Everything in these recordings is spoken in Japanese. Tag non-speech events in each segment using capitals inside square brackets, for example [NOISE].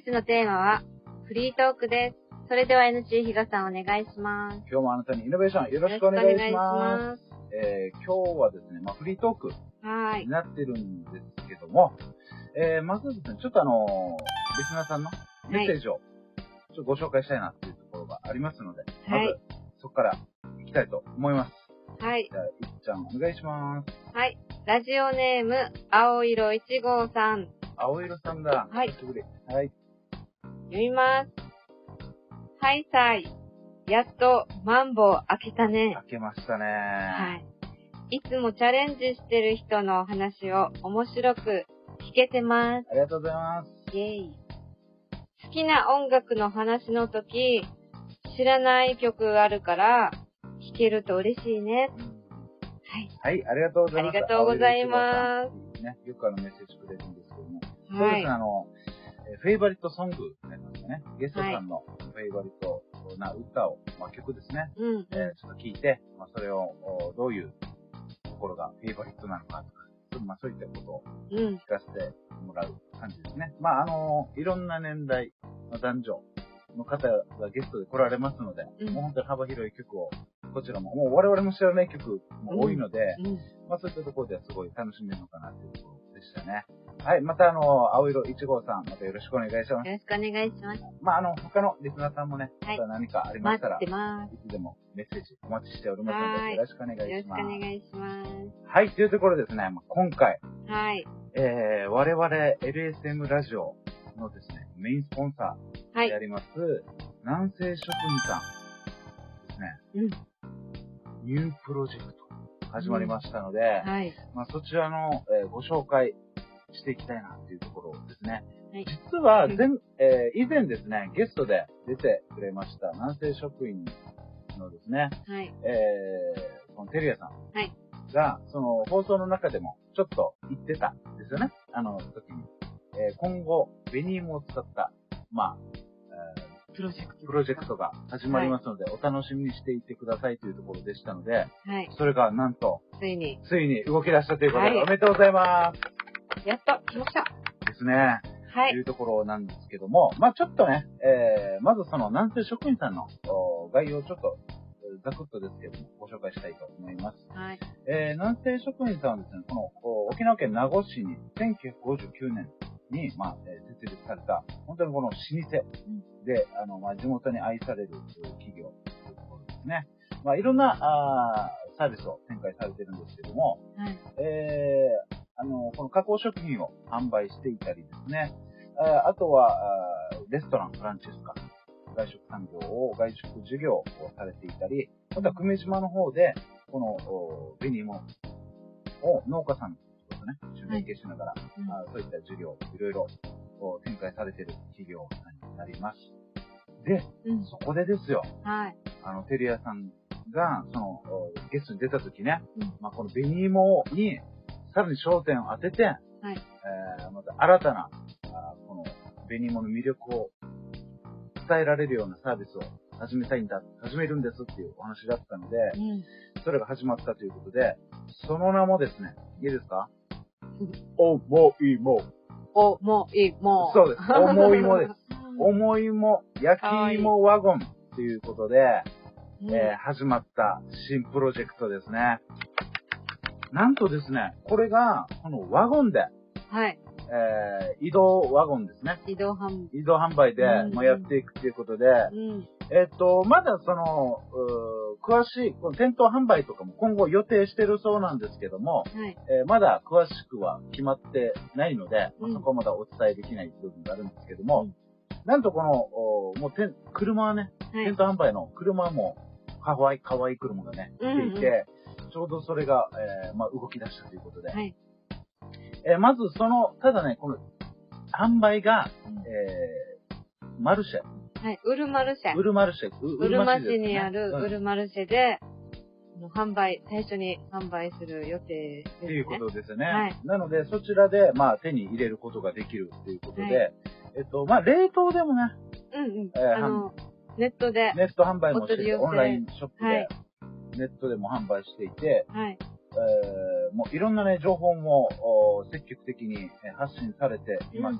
日のテーマは、フリートークです。それでは NC 比嘉さんお願いします。今日もあなたにイノベーションよろしくお願いします。えー今日はですね、まあ、フリートークに。なってるんですけども、えーまずですね、ちょっとあのーリスナーさんのメッセージを、ちょっとご紹介したいなっていうところがありますので、はいまず、そこから行きたいと思います。はい。じゃあ、いっちゃんお願いします。はい。ラジオネーム、青色1号さん。青色さんだ。はい久しぶり。はい。読みます。はいさい。やっと、マンボウ開けたね。開けましたね。はい。いつもチャレンジしてる人の話を面白く聞けてます。ありがとうございます。イェイ。好きな音楽の話の時、知らない曲があるから、弾けると嬉しいね。はい。はい、ありがとうございます。ありがとうございますね、よくあのメッセージくれるんですけども。そうはいですね、。あの、えーフェイバリットソングなんですかね。ゲストさんのフェイバリットな歌を、まあ、曲ですね。うん。えーちょっと聞いて、まあ、それを、おどういうところがフェイバリットなのかとか、そうまあ、そういったことをうん。聞かせてもらう感じですね。まあ、あの、いろんな年代の男女の方がゲストで来られますので、うんもう本当に幅広い曲を、こちらも、もう我々も知らない曲も多いので、うん。まあそういったところではすごい楽しめるのかなというところでしたね。はい。またあの、青色1号さん、またよろしくお願いします。よろしくお願いします。まああの、他のリスナーさんもね、はいまた何かありましたら。いつでもメッセージお待ちしておりますので、はいよろしくお願いよろしくおします。願いします。はい。というところですね、まあ今回、はい。えー、我々 LSM ラジオのですね、メインスポンサはいーであ。ります、南西職人さんですね、うん。ニュープロジェクト始まりましたので、はい。まあ、そちらの、えーご紹介していきたいなというところですね。はい実はうん前、えー以前ですね、ゲストで出てくれました南西職員のですね、はい。えー、このテリアさんはいが、その放送の中でもちょっと言ってたんですよね。あの時に。えー今後、ベニームを使った、まあ、えプロジェクープロジェクトが始まりますので、お楽しみにしていてくださいというところでしたので、はい。それがなんと、ついに、ついに動き出したということで、はいおめでとうございます。やっと来ました。ですね。はい。というところなんですけども、まあちょっとね、えー、まずその南西職員さんのお概要をちょっと、えーざくっとですけども、ご紹介したいと思います。はい。えー、南西職員さんはですね、このお沖縄県名護市に1959年に、まあ、えー設立された、本当にこの老舗で、あの、まあ、地元に愛されるえー企業というところですね。まあ、いろんな、あーサービスを展開されてるんですけども、はい。えー、あの、この加工食品を販売していたりですね。ああとは、レストラン、フランチェスカ、外食産業を、外食事業をされていたり、また久米島の方で、この、お紅芋を農家さんとね、連携しながら、うんあそういった事業、いろいろ展開されている企業さんになります。で、うん。そこでですよ、はい。あの、テリアさんが、その、おゲストに出た時ね、うんまあ、この紅芋に、さらに焦点を当てて、はい。えーまた新たな、あこの、紅芋の魅力を伝えられるようなサービスを始めたいんだ、始めるんですっていうお話だったので、うん。それが始まったということで、その名もですね、いいですか？おもいも。お、もういい、もう。そうです。思いもです。うん。思いも、焼き芋ワゴンということで、うんえー始まった新プロジェクトですね。なんとですね、これが、このワゴンで、はい。えー移動ワゴンですね。移動販売。移動販売で、うんまあ、やっていくということで、うん。えっと、まだその、詳しい、この店頭販売とかも今後予定してるそうなんですけども、はい。えーまだ詳しくは決まってないので、まあうんそこはまだお伝えできない部分があるんですけども、うんなんとこの、おもう店、車はね、はい店。頭販売の車も、かわいい、かわいい車がね、うん来ていて、ちょうどそれが、えーまあ、動き出したということで、はい。えーまずその、ただね、この、販売が、うんえーマルシェ、はい。ウルマルシェ。ウルマルシェ、ウウルマ市にあるうんウルマルシェで、販売、最初に販売する予定です、ね。っていうことですよね。はいなので、そちらで、まあ、手に入れることができるっていうことで、はえっと、まあ、冷凍でもね、うんうん。えーあの、ネットで、ネット販売もしていて、オンラインショップはいで、ネットでも販売していて、はい。えーもういろんなね、情報もお積極的にえー発信されています。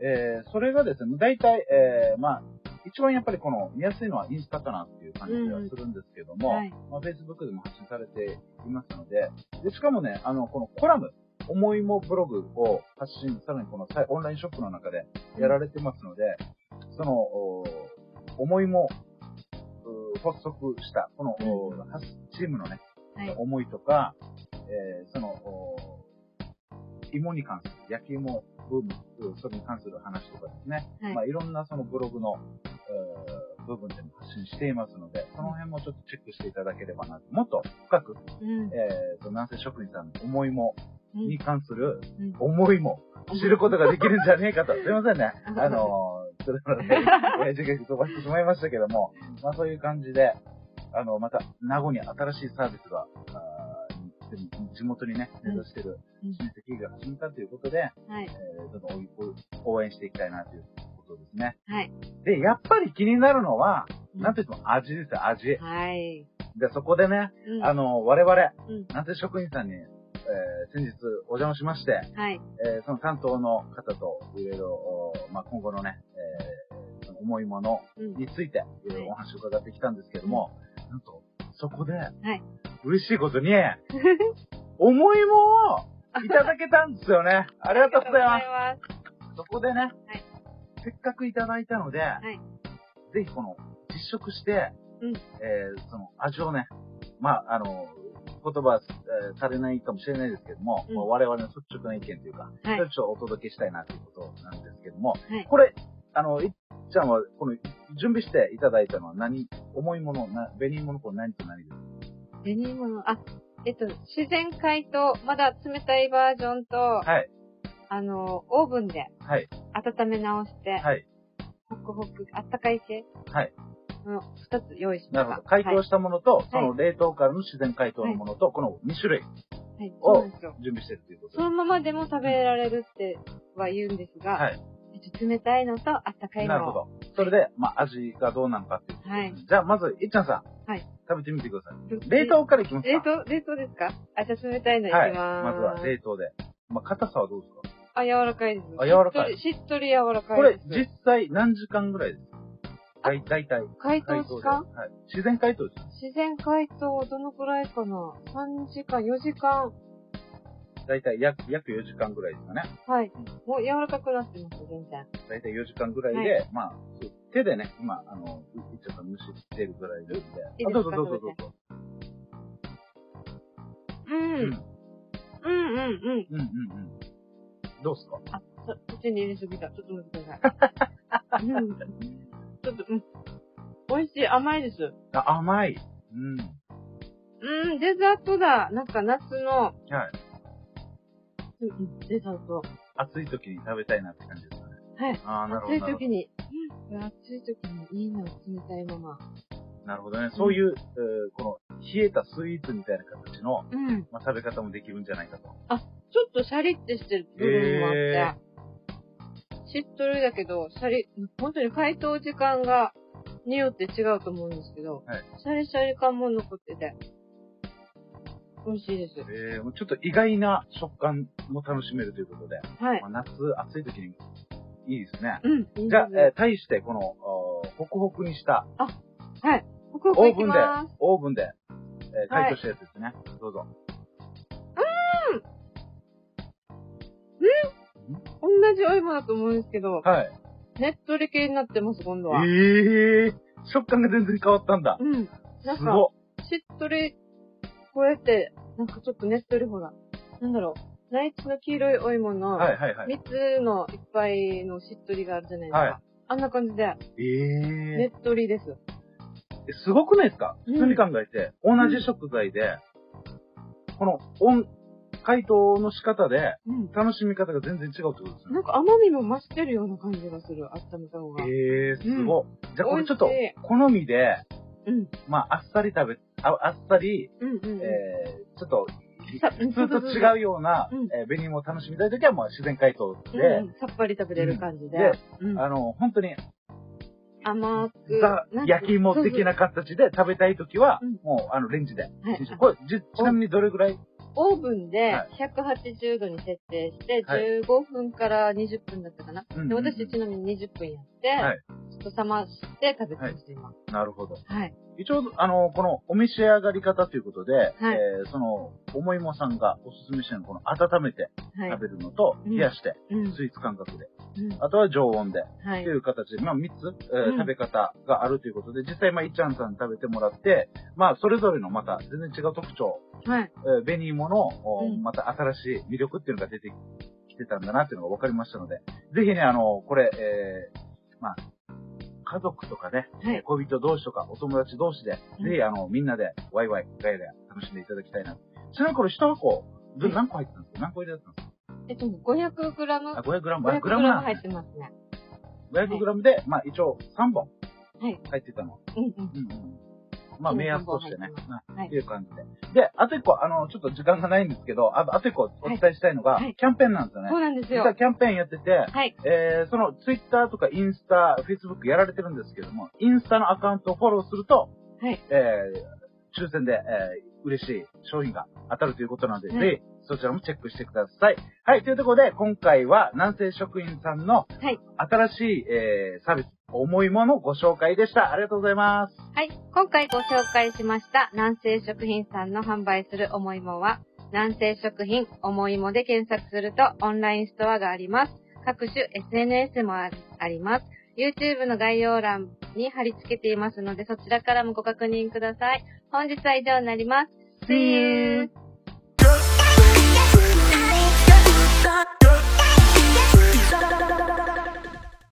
えー、それがですね、大体、えー、まあ、一番やっぱりこの見やすいのはインスタかなっていう感じではするんですけども、うんはい。まあ、Facebook でも発信されていますので、で、しかもね、あの、このコラム、思いもブログを発信、さらにこのオンラインショップの中でやられてますので、その、お思いも、う発足した、この、チームのね、はい。思いとか、えーその、お芋に関する、焼き芋ブーム、それに関する話とかですね、はい。まあ、いろんなそのブログの、えー部分でも発信していますので、その辺もちょっとチェックしていただければなと、もっと深く、うん。えーと、南西職人さんの思いも、うんに関するうん思いも知ることができるんじゃねえかと。すいませんね。あのー、それからね、[LAUGHS] えー時間飛ばしてしまいましたけども、まあそういう感じで、あの、また、名護に新しいサービスが、地元にね、目指してるうん親戚が始めたということで、はい。えー、どんどん応応援していきたいなということですね。はい。で、やっぱり気になるのは、うんなんといっても味ですよ、味。はい。で、そこでね、うんあの、我々、うん南西職員さんに、えー先日お邪魔しまして、はい。えーその担当の方といろいろ、おまあ、今後のね、えーその重いものうん。について、いろいろお話を伺ってきたんですけども、なんと、そこで、嬉しいことに、重いもを [LAUGHS] いただけたんですよね。ありがとうございます。す。そこでね、せっかくいただいたので、い。ぜひこの、実食して、うん。えーその味をね、まあ、あの、言葉は、えーされないかもしれないですけども、うん。まあ我々の率直な意見というか、そはいちょっとお届けしたいなということなんですけども、はい。これ、あの、いっちゃんは、この、準備していただいたのは何、重いもの、な紅芋のこれ何と何ですか？紅物、あ、えっと、自然解凍、まだ冷たいバージョンと、はい、あの、オーブンではい、温め直して、はい、ホクホク、あったかい系はい。の二つ用意しました。なるほど。解凍したものと、その冷凍からの自然解凍のものと、この2種類はい。はい、を。準備してるということそのままでも食べられるっては言うんですが、はい。えっと冷たいのとあったかいのを。なるほど。それで、まあ、味がどうなのかっていうはいじゃあ、まず、いっちゃんさん。はい。食べてみてください。で冷凍からいきますか？冷凍冷凍ですか？あ、じゃあ冷たいのいきまはい。まずは冷凍で。まあ、硬さはどうですか？あ、柔らかいです。あ柔らかいしっとり柔らかこれいで、す。実際何時間ぐらいですか？だい、だいたい。解凍時間で。はい。自然解凍。自然解凍どのくらいかな ?3 時間、4時間。だいたい約、約4時間ぐらいですかね。はい。もう柔らかくなってます、全然。だいたい4時間ぐらいで、まあ、手でね、今、あの、ちゃんさん蒸してるぐらいでいいですか？どうぞどうぞどうぞ。うん。うん、うん、うん、うん。うんうんうん。どうですか？あ、そ、口に入れすぎた。ちょっと待ってください。[LAUGHS] うん。ちょっと、うん。美味しい、甘いです。あ、甘い。うん。うん、デザートだ。なんか夏の、はい。うんうん、デザート。暑い時に食べたいなって感じですかね。はい。ああ、なるほ暑いど。なるほ時に、うん、暑い時にいいな、冷たいまま。どなるほどね。そういう、えーこの、冷えたスイーツみたいな形の、うん。まあ、食べ方もできるんじゃないかと。ちょっとシャリってしてる部分もあって、しっとりだけど、シャリ、本当に解凍時間が、によって違うと思うんですけど、はいシャリシャリ感も残ってて、美味しいです。えー、もうちょっと意外な食感も楽しめるということで、はいまあ、。夏、暑い時にいいですね。うん、いいですじゃあ、えー対してこの、おホクホクにした、はい。ホクホクオーブンでオーブンで、えー解凍したやつですね。どうぞ。同じお芋だと思うんですけど、はい。ねっとり系になってます、今度は。ええー、食感が全然変わったんだ。うん。なんか、しっとり、こうやって、なんかちょっとねっとりほら、なんだろう、内地の黄色いお芋の、はいはいはい。三つのいっぱいのしっとりがあるじゃないですか。はいあんな感じで、ええねっとりです。えすごくないですか？うん普通に考えて、同じ食材で、この、温、解凍の仕方で、うん。楽しみ方が全然違うってことですね。なんか甘みも増してるような感じがする、温めた方が。ええー、すごい。じゃあこれちょっと好みで、うん。まあ、あっさり食べ、ああっさり、うんうんうん。えー、ちょっと、さ普通と違うような、うんえー、紅芋を楽しみたいときは、まあ、自然解凍で、うんうんさっぱり食べれる感じで。でうんあの、本当に、甘く。焼き芋的な形で食べたいときはうん、もう、あの、レンジで。はいこれ、じちなみにどれぐらいオーブンではい180度に設定して、はい15分から20分だったかな。うんうんうんで私ちなみに20分やって、はいちょっと冷まして食べてます、今。なるほど。はい。一応、あの、このお召し上がり方ということで、はいえーその、おもいもさんがおすすめしてるのはこの温めてはい。食べるのと、うん冷やして、うん。スイーツ感覚で、うんあとは常温で、はいとい。う形で、まあ3つ、えーうん食べ方があるということで、実際、まあ、いっちゃんさん食べてもらって、まあ、それぞれのまた全然違う特徴、はい。えー、紅芋の、また新しい魅力っていうのが出てきてたんだなっていうのが分かりましたので、ぜひね、あの、これ、えーまあ、家族とかね、はい恋人同士とかお友達同士で、うんぜひあの、みんなでワイワイ、ガヤガヤ楽しんでいただきたいな。ちなみにこれ一箱、何個入ってたんですか？何個入れてたんですか？えっと、500グラムあ、500グラム、あ、500グラム入ってますね。500グラムで、まあ一応3本はい。入ってたの。うんうん。うんうん。まあ目安としてねはいっていう感じで。で、あと一個、あの、ちょっと時間がないんですけど、ああと一個お伝えしたいのが、はいはいキャンペーンなんですよねそう。なんですよ実は。キャンペーンやってて、はい。えー、そのツイッターとかインスタ、フェイスブックやられてるんですけども、インスタのアカウントをフォローすると、はい。えー、抽選で、えー、嬉しい商品が当たるということなので、はいぜひ、そちらもチェックしてください。はい、というところで、今回は南西食品さんのはい。新しい、えー、サービス、思いものご紹介でした。ありがとうございます。はい。今回ご紹介しました南西食品さんの販売するおもいもは、南西食品おもいもで検索するとオンラインストアがあります。各種 SNS もあります。YouTube の概要欄に貼り付けていますので、そちらからもご確認ください。本日は以上になります。See you!